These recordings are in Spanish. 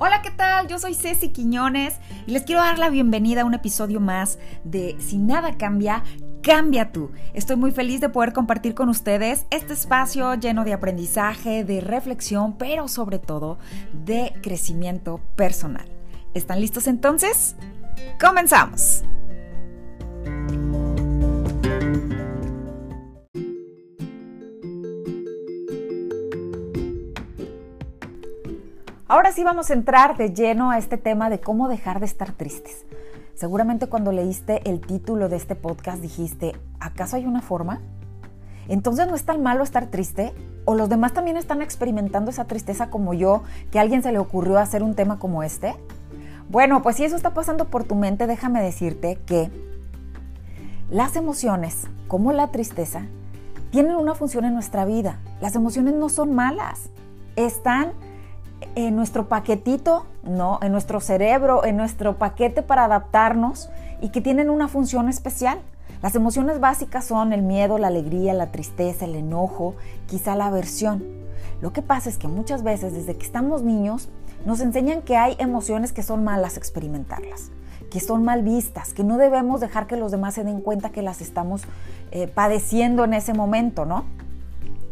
Hola, ¿qué tal? Yo soy Ceci Quiñones y les quiero dar la bienvenida a un episodio más de Si nada cambia, cambia tú. Estoy muy feliz de poder compartir con ustedes este espacio lleno de aprendizaje, de reflexión, pero sobre todo de crecimiento personal. ¿Están listos entonces? ¡Comenzamos! Ahora sí vamos a entrar de lleno a este tema de cómo dejar de estar tristes. Seguramente cuando leíste el título de este podcast dijiste, ¿acaso hay una forma? Entonces no es tan malo estar triste o los demás también están experimentando esa tristeza como yo, que a alguien se le ocurrió hacer un tema como este. Bueno, pues si eso está pasando por tu mente, déjame decirte que las emociones, como la tristeza, tienen una función en nuestra vida. Las emociones no son malas, están en nuestro paquetito, ¿no? En nuestro cerebro, en nuestro paquete para adaptarnos y que tienen una función especial. Las emociones básicas son el miedo, la alegría, la tristeza, el enojo, quizá la aversión. Lo que pasa es que muchas veces desde que estamos niños nos enseñan que hay emociones que son malas experimentarlas, que son mal vistas, que no debemos dejar que los demás se den cuenta que las estamos eh, padeciendo en ese momento, ¿no?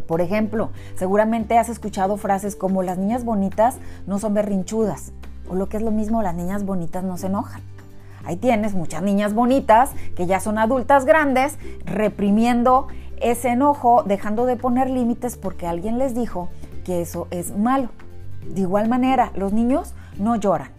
Por ejemplo, seguramente has escuchado frases como las niñas bonitas no son berrinchudas o lo que es lo mismo, las niñas bonitas no se enojan. Ahí tienes muchas niñas bonitas que ya son adultas grandes reprimiendo ese enojo, dejando de poner límites porque alguien les dijo que eso es malo. De igual manera, los niños no lloran.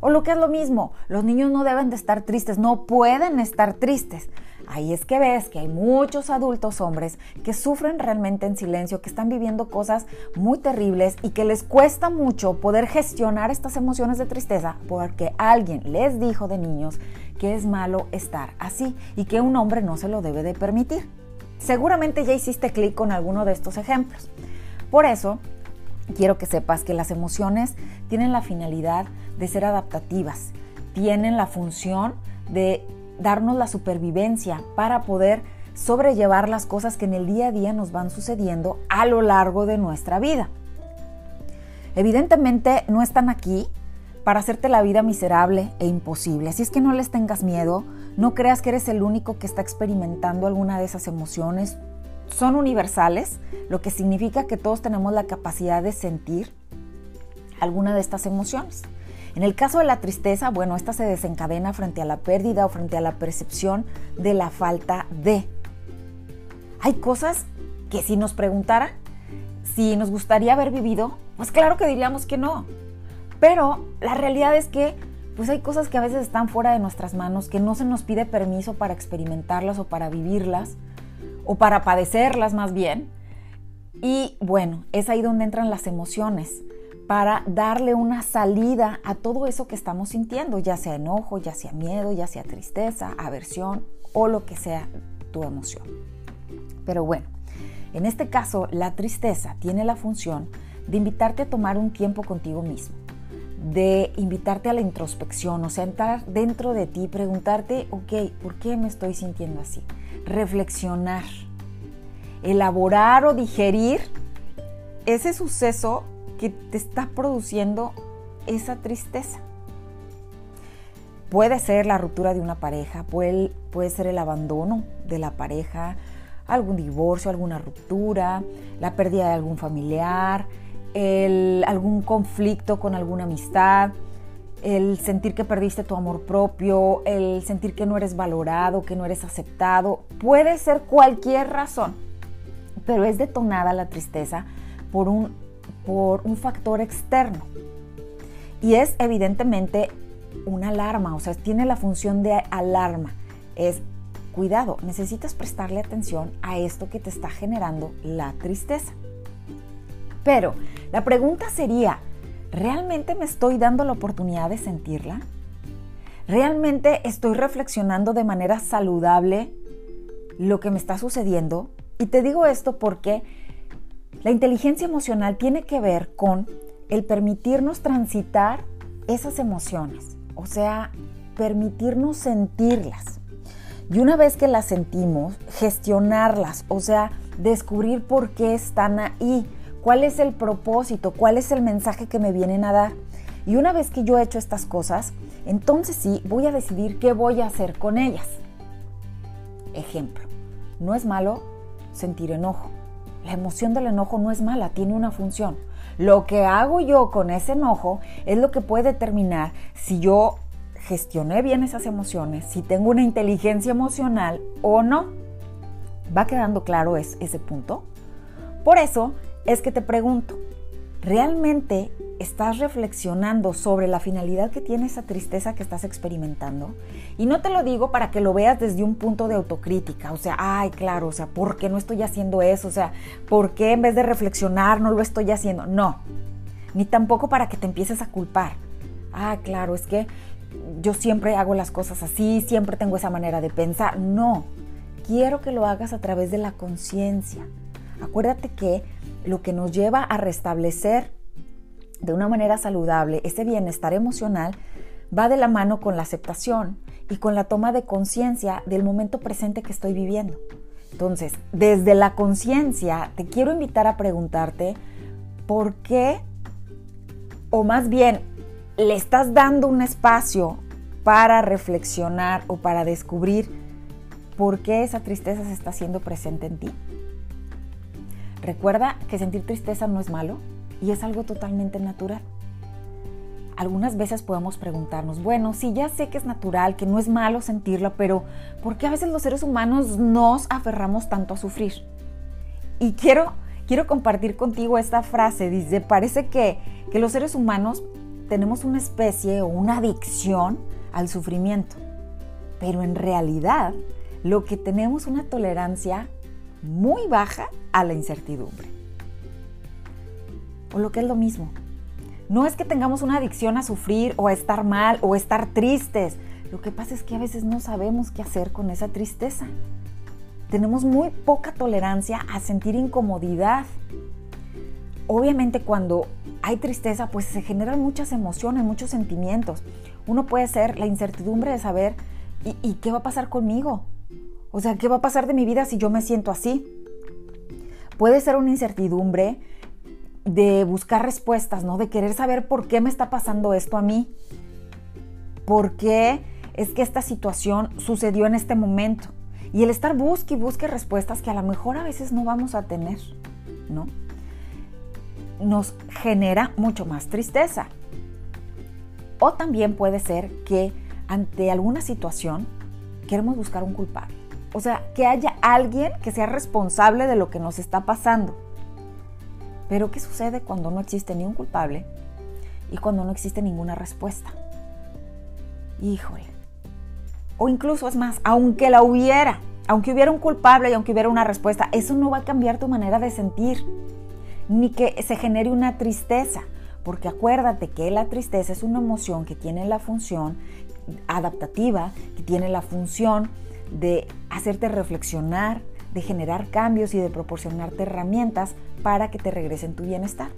O lo que es lo mismo, los niños no deben de estar tristes, no pueden estar tristes. Ahí es que ves que hay muchos adultos hombres que sufren realmente en silencio, que están viviendo cosas muy terribles y que les cuesta mucho poder gestionar estas emociones de tristeza porque alguien les dijo de niños que es malo estar así y que un hombre no se lo debe de permitir. Seguramente ya hiciste clic con alguno de estos ejemplos. Por eso, quiero que sepas que las emociones tienen la finalidad de ser adaptativas, tienen la función de darnos la supervivencia para poder sobrellevar las cosas que en el día a día nos van sucediendo a lo largo de nuestra vida. Evidentemente no están aquí para hacerte la vida miserable e imposible, así es que no les tengas miedo, no creas que eres el único que está experimentando alguna de esas emociones, son universales, lo que significa que todos tenemos la capacidad de sentir alguna de estas emociones. En el caso de la tristeza, bueno, esta se desencadena frente a la pérdida o frente a la percepción de la falta de. Hay cosas que si nos preguntara si nos gustaría haber vivido, pues claro que diríamos que no. Pero la realidad es que pues hay cosas que a veces están fuera de nuestras manos, que no se nos pide permiso para experimentarlas o para vivirlas, o para padecerlas más bien. Y bueno, es ahí donde entran las emociones para darle una salida a todo eso que estamos sintiendo, ya sea enojo, ya sea miedo, ya sea tristeza, aversión o lo que sea tu emoción. Pero bueno, en este caso la tristeza tiene la función de invitarte a tomar un tiempo contigo mismo, de invitarte a la introspección, o sea, entrar dentro de ti, preguntarte, ok, ¿por qué me estoy sintiendo así? Reflexionar, elaborar o digerir ese suceso que te está produciendo esa tristeza. Puede ser la ruptura de una pareja, puede, puede ser el abandono de la pareja, algún divorcio, alguna ruptura, la pérdida de algún familiar, algún conflicto con alguna amistad, el sentir que perdiste tu amor propio, el sentir que no eres valorado, que no eres aceptado. Puede ser cualquier razón, pero es detonada la tristeza por un por un factor externo. Y es evidentemente una alarma, o sea, tiene la función de alarma. Es, cuidado, necesitas prestarle atención a esto que te está generando la tristeza. Pero la pregunta sería, ¿realmente me estoy dando la oportunidad de sentirla? ¿Realmente estoy reflexionando de manera saludable lo que me está sucediendo? Y te digo esto porque la inteligencia emocional tiene que ver con el permitirnos transitar esas emociones, o sea, permitirnos sentirlas. Y una vez que las sentimos, gestionarlas, o sea, descubrir por qué están ahí, cuál es el propósito, cuál es el mensaje que me vienen a dar. Y una vez que yo he hecho estas cosas, entonces sí voy a decidir qué voy a hacer con ellas. Ejemplo, no es malo sentir enojo. La emoción del enojo no es mala, tiene una función. Lo que hago yo con ese enojo es lo que puede determinar si yo gestioné bien esas emociones, si tengo una inteligencia emocional o no. ¿Va quedando claro ese punto? Por eso es que te pregunto, ¿realmente estás reflexionando sobre la finalidad que tiene esa tristeza que estás experimentando? Y no te lo digo para que lo veas desde un punto de autocrítica, o sea, ay, claro, o sea, ¿por qué no estoy haciendo eso? O sea, ¿por qué en vez de reflexionar no lo estoy haciendo? No, ni tampoco para que te empieces a culpar. Ah, claro, es que yo siempre hago las cosas así, siempre tengo esa manera de pensar. No, quiero que lo hagas a través de la conciencia. Acuérdate que lo que nos lleva a restablecer de una manera saludable ese bienestar emocional va de la mano con la aceptación y con la toma de conciencia del momento presente que estoy viviendo. Entonces, desde la conciencia, te quiero invitar a preguntarte por qué, o más bien, le estás dando un espacio para reflexionar o para descubrir por qué esa tristeza se está haciendo presente en ti. Recuerda que sentir tristeza no es malo y es algo totalmente natural. Algunas veces podemos preguntarnos, bueno, sí, ya sé que es natural, que no es malo sentirlo, pero ¿por qué a veces los seres humanos nos aferramos tanto a sufrir? Y quiero, quiero compartir contigo esta frase, dice, parece que, que los seres humanos tenemos una especie o una adicción al sufrimiento, pero en realidad lo que tenemos una tolerancia muy baja a la incertidumbre. O lo que es lo mismo. No es que tengamos una adicción a sufrir o a estar mal o a estar tristes. Lo que pasa es que a veces no sabemos qué hacer con esa tristeza. Tenemos muy poca tolerancia a sentir incomodidad. Obviamente cuando hay tristeza, pues se generan muchas emociones, muchos sentimientos. Uno puede ser la incertidumbre de saber, ¿y, qué va a pasar conmigo? O sea, ¿qué va a pasar de mi vida si yo me siento así? Puede ser una incertidumbre de buscar respuestas, ¿no? De querer saber por qué me está pasando esto a mí. ¿Por qué es que esta situación sucedió en este momento? Y el estar busque y busque respuestas que a lo mejor a veces no vamos a tener, ¿no? nos genera mucho más tristeza. O también puede ser que ante alguna situación queremos buscar un culpable. O sea, que haya alguien que sea responsable de lo que nos está pasando. Pero ¿qué sucede cuando no existe ni un culpable y cuando no existe ninguna respuesta? Híjole. O incluso es más, aunque la hubiera, aunque hubiera un culpable y aunque hubiera una respuesta, eso no va a cambiar tu manera de sentir ni que se genere una tristeza, porque acuérdate que la tristeza es una emoción que tiene la función adaptativa, que tiene la función de hacerte reflexionar, de generar cambios y de proporcionarte herramientas para que te regresen tu bienestar.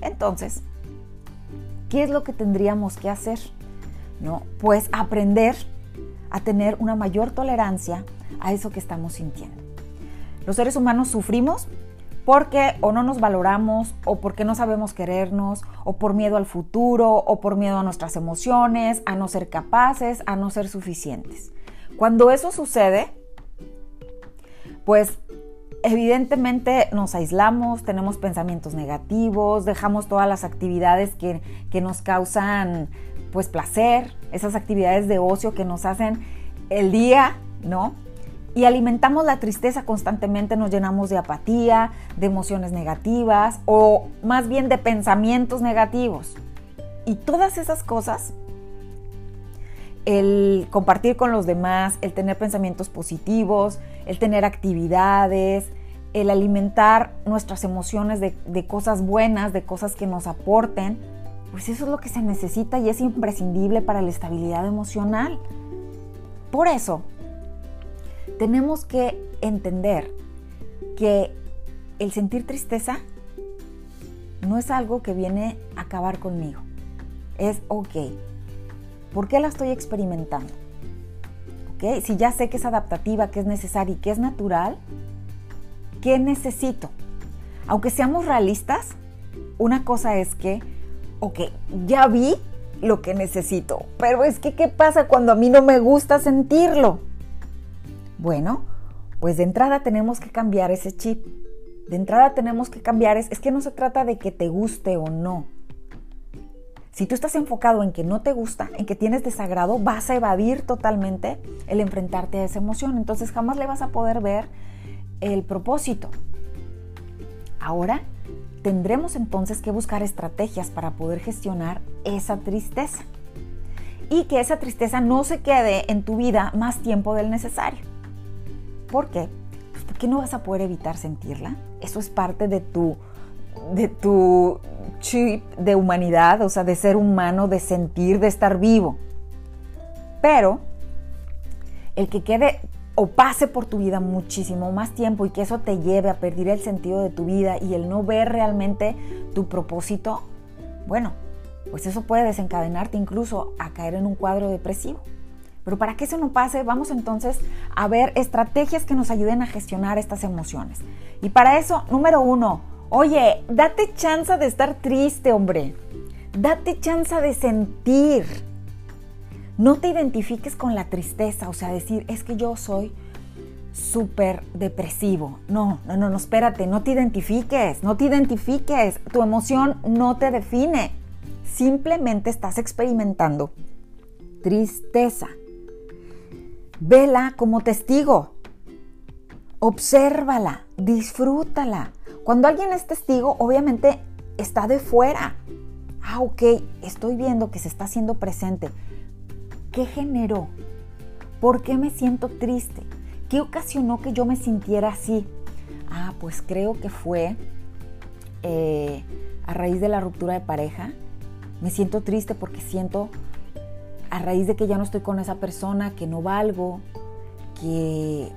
Entonces, ¿qué es lo que tendríamos que hacer? ¿No? Pues aprender a tener una mayor tolerancia a eso que estamos sintiendo. Los seres humanos sufrimos porque o no nos valoramos o porque no sabemos querernos o por miedo al futuro o por miedo a nuestras emociones, a no ser capaces, a no ser suficientes. Cuando eso sucede, pues evidentemente nos aislamos, tenemos pensamientos negativos, dejamos todas las actividades que, que nos causan pues placer, esas actividades de ocio que nos hacen el día, ¿no? y alimentamos la tristeza constantemente, nos llenamos de apatía, de emociones negativas o más bien de pensamientos negativos. Y todas esas cosas, el compartir con los demás, el tener pensamientos positivos, el tener actividades, el alimentar nuestras emociones de, cosas buenas, de cosas que nos aporten, pues eso es lo que se necesita y es imprescindible para la estabilidad emocional. Por eso, tenemos que entender que el sentir tristeza no es algo que viene a acabar conmigo. Es ok. ¿Por qué la estoy experimentando? ¿Ok? Si ya sé que es adaptativa, que es necesaria y que es natural, ¿qué necesito? Aunque seamos realistas, una cosa es que ok, ya vi lo que necesito, pero es que ¿qué pasa cuando a mí no me gusta sentirlo? Bueno, pues de entrada tenemos que cambiar ese chip. De entrada tenemos que cambiar, es que no se trata de que te guste o no. Si tú estás enfocado en que no te gusta, en que tienes desagrado, vas a evadir totalmente el enfrentarte a esa emoción. Entonces jamás le vas a poder ver el propósito. Ahora tendremos entonces que buscar estrategias para poder gestionar esa tristeza y que esa tristeza no se quede en tu vida más tiempo del necesario. ¿Por qué? Pues porque no vas a poder evitar sentirla. Eso es parte de tu, de tu chip de humanidad, o sea, de ser humano, de sentir, de estar vivo. Pero el que quede o pase por tu vida muchísimo más tiempo y que eso te lleve a perder el sentido de tu vida y el no ver realmente tu propósito, bueno, pues eso puede desencadenarte incluso a caer en un cuadro depresivo. Pero para que eso no pase, vamos entonces a ver estrategias que nos ayuden a gestionar estas emociones. Y para eso, número uno, oye, date chance de estar triste, hombre. Date chance de sentir. No te identifiques con la tristeza, o sea, decir, es que yo soy súper depresivo. No, no, no, no, espérate, no te identifiques, no te identifiques. Tu emoción no te define. Simplemente estás experimentando tristeza. Vela como testigo. Obsérvala, disfrútala. Cuando alguien es testigo, obviamente está de fuera. Ah, ok, estoy viendo que se está haciendo presente ¿Qué generó? ¿Por qué me siento triste? ¿Qué ocasionó que yo me sintiera así? Ah, pues creo que fue eh, a raíz de la ruptura de pareja. Me siento triste porque siento a raíz de que ya no estoy con esa persona, que no valgo, que,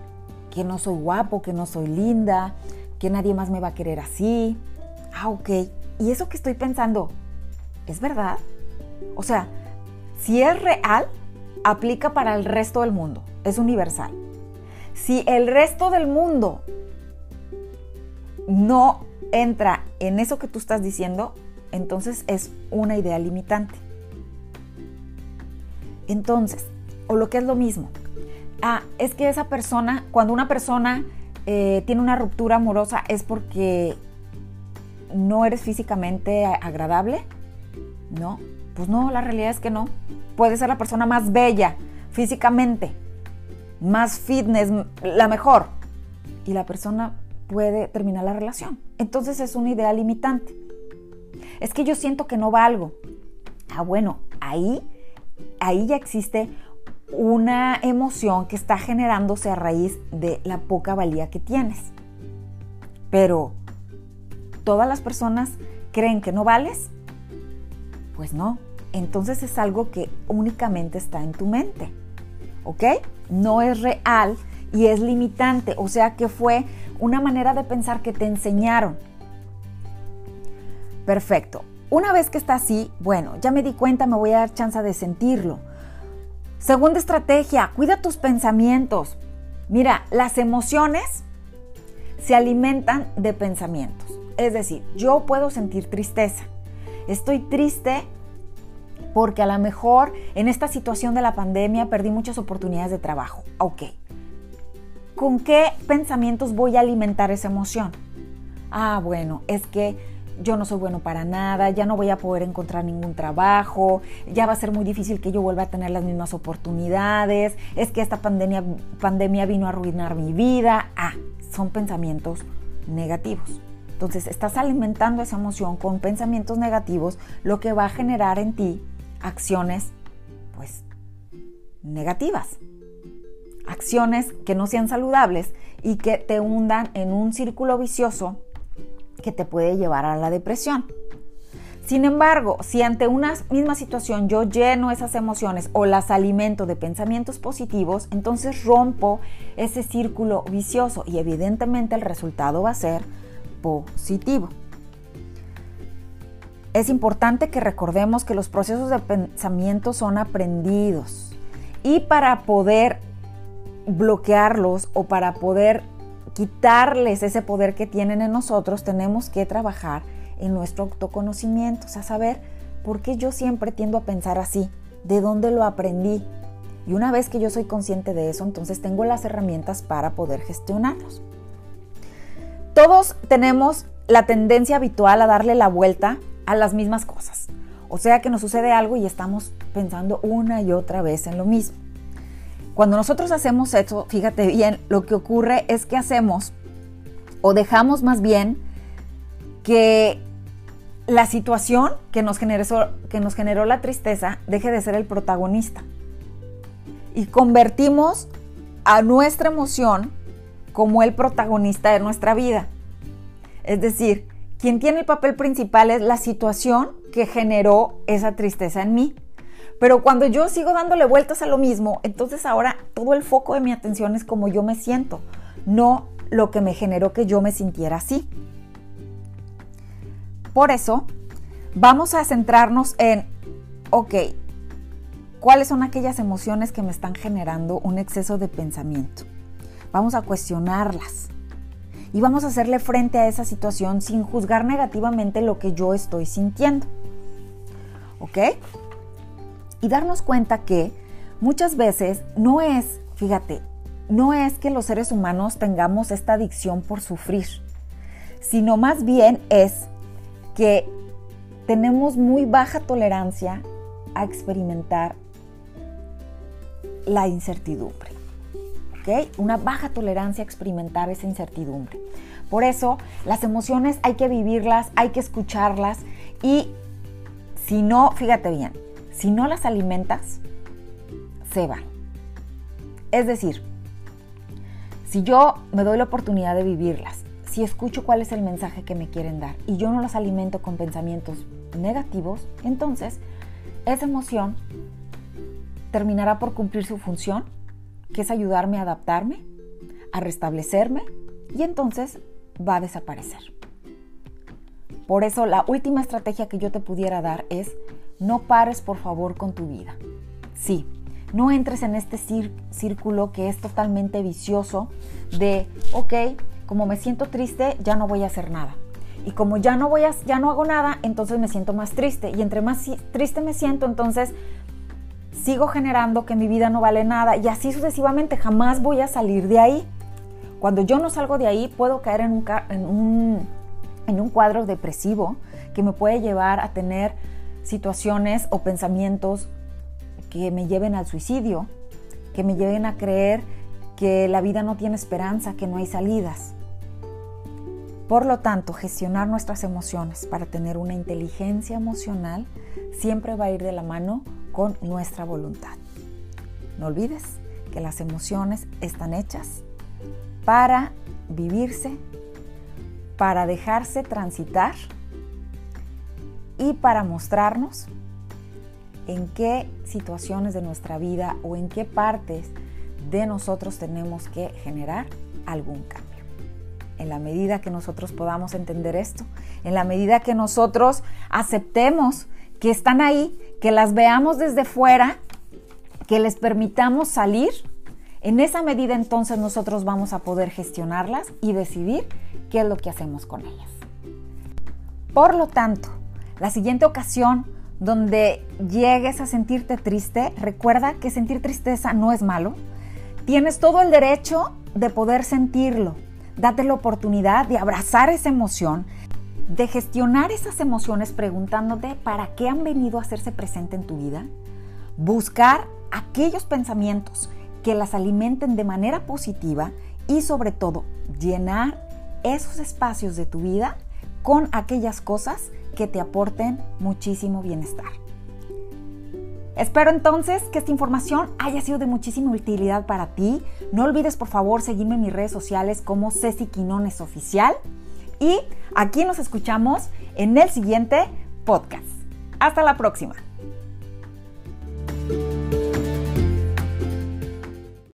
que no soy guapo, que no soy linda, que nadie más me va a querer así. Ah, ok. ¿Y eso que estoy pensando es verdad? O sea, si es real, aplica para el resto del mundo, es universal. Si el resto del mundo no entra en eso que tú estás diciendo, entonces es una idea limitante. Entonces, o lo que es lo mismo, ah, es que esa persona, cuando una persona eh, tiene una ruptura amorosa es porque no eres físicamente agradable, ¿no? Pues no, la realidad es que no puede ser la persona más bella físicamente, más fitness, la mejor. Y la persona puede terminar la relación. Entonces es una idea limitante. Es que yo siento que no valgo. Ah, bueno, ahí, ahí ya existe una emoción que está generándose a raíz de la poca valía que tienes. Pero, ¿todas las personas creen que no vales? Pues no, entonces es algo que únicamente está en tu mente. ¿Ok? No es real y es limitante. O sea que fue una manera de pensar que te enseñaron. Perfecto. Una vez que está así, bueno, ya me di cuenta, me voy a dar chance de sentirlo. Segunda estrategia, cuida tus pensamientos. Mira, las emociones se alimentan de pensamientos. Es decir, yo puedo sentir tristeza. Estoy triste porque a lo mejor en esta situación de la pandemia perdí muchas oportunidades de trabajo. Ok. ¿Con qué pensamientos voy a alimentar esa emoción? Ah, bueno, es que yo no soy bueno para nada, ya no voy a poder encontrar ningún trabajo, ya va a ser muy difícil que yo vuelva a tener las mismas oportunidades, es que esta pandemia, pandemia vino a arruinar mi vida. Ah, son pensamientos negativos. Entonces, estás alimentando esa emoción con pensamientos negativos, lo que va a generar en ti acciones pues negativas. Acciones que no sean saludables y que te hundan en un círculo vicioso que te puede llevar a la depresión. Sin embargo, si ante una misma situación yo lleno esas emociones o las alimento de pensamientos positivos, entonces rompo ese círculo vicioso y evidentemente el resultado va a ser positivo. Es importante que recordemos que los procesos de pensamiento son aprendidos y para poder bloquearlos o para poder quitarles ese poder que tienen en nosotros, tenemos que trabajar en nuestro autoconocimiento, o sea, saber ¿por qué yo siempre tiendo a pensar así? ¿De dónde lo aprendí? Y una vez que yo soy consciente de eso, entonces tengo las herramientas para poder gestionarlos. Todos tenemos la tendencia habitual a darle la vuelta a las mismas cosas. O sea que nos sucede algo y estamos pensando una y otra vez en lo mismo. Cuando nosotros hacemos eso, fíjate bien, lo que ocurre es que hacemos o dejamos más bien que la situación que nos, generó, que nos generó la tristeza deje de ser el protagonista. Y convertimos a nuestra emoción como el protagonista de nuestra vida. Es decir, quien tiene el papel principal es la situación que generó esa tristeza en mí. Pero cuando yo sigo dándole vueltas a lo mismo, entonces ahora todo el foco de mi atención es como yo me siento, no lo que me generó que yo me sintiera así. Por eso, vamos a centrarnos en, ok, ¿cuáles son aquellas emociones que me están generando un exceso de pensamiento? Vamos a cuestionarlas y vamos a hacerle frente a esa situación sin juzgar negativamente lo que yo estoy sintiendo. ¿Ok? Y darnos cuenta que muchas veces no es, fíjate, no es que los seres humanos tengamos esta adicción por sufrir, sino más bien es que tenemos muy baja tolerancia a experimentar la incertidumbre. ¿Ok? Una baja tolerancia a experimentar esa incertidumbre. Por eso las emociones hay que vivirlas, hay que escucharlas y si no, fíjate bien, si no las alimentas, se van. Es decir, si yo me doy la oportunidad de vivirlas, si escucho cuál es el mensaje que me quieren dar y yo no las alimento con pensamientos negativos, entonces esa emoción terminará por cumplir su función, que es ayudarme a adaptarme, a restablecerme y entonces va a desaparecer. Por eso la última estrategia que yo te pudiera dar es no pares por favor con tu vida. Sí, no entres en este círculo que es totalmente vicioso de, ok, como me siento triste, ya no voy a hacer nada. Y como ya no voy a, ya no hago nada, entonces me siento más triste. Y entre más triste me siento, entonces sigo generando que mi vida no vale nada. Y así sucesivamente, jamás voy a salir de ahí. Cuando yo no salgo de ahí, puedo caer en un, en un, en un cuadro depresivo que me puede llevar a tener situaciones o pensamientos que me lleven al suicidio, que me lleven a creer que la vida no tiene esperanza, que no hay salidas. Por lo tanto, gestionar nuestras emociones para tener una inteligencia emocional siempre va a ir de la mano con nuestra voluntad. No olvides que las emociones están hechas para vivirse, para dejarse transitar y para mostrarnos en qué situaciones de nuestra vida o en qué partes de nosotros tenemos que generar algún cambio. En la medida que nosotros podamos entender esto, en la medida que nosotros aceptemos que están ahí, que las veamos desde fuera, que les permitamos salir, en esa medida entonces nosotros vamos a poder gestionarlas y decidir qué es lo que hacemos con ellas. Por lo tanto, la siguiente ocasión donde llegues a sentirte triste, recuerda que sentir tristeza no es malo. Tienes todo el derecho de poder sentirlo. Date la oportunidad de abrazar esa emoción, de gestionar esas emociones preguntándote para qué han venido a hacerse presente en tu vida. Buscar aquellos pensamientos que las alimenten de manera positiva y sobre todo llenar esos espacios de tu vida con aquellas cosas que te aporten muchísimo bienestar. Espero entonces que esta información haya sido de muchísima utilidad para ti. No olvides por favor seguirme en mis redes sociales como Ceci Quinones Oficial. Y aquí nos escuchamos en el siguiente podcast. Hasta la próxima.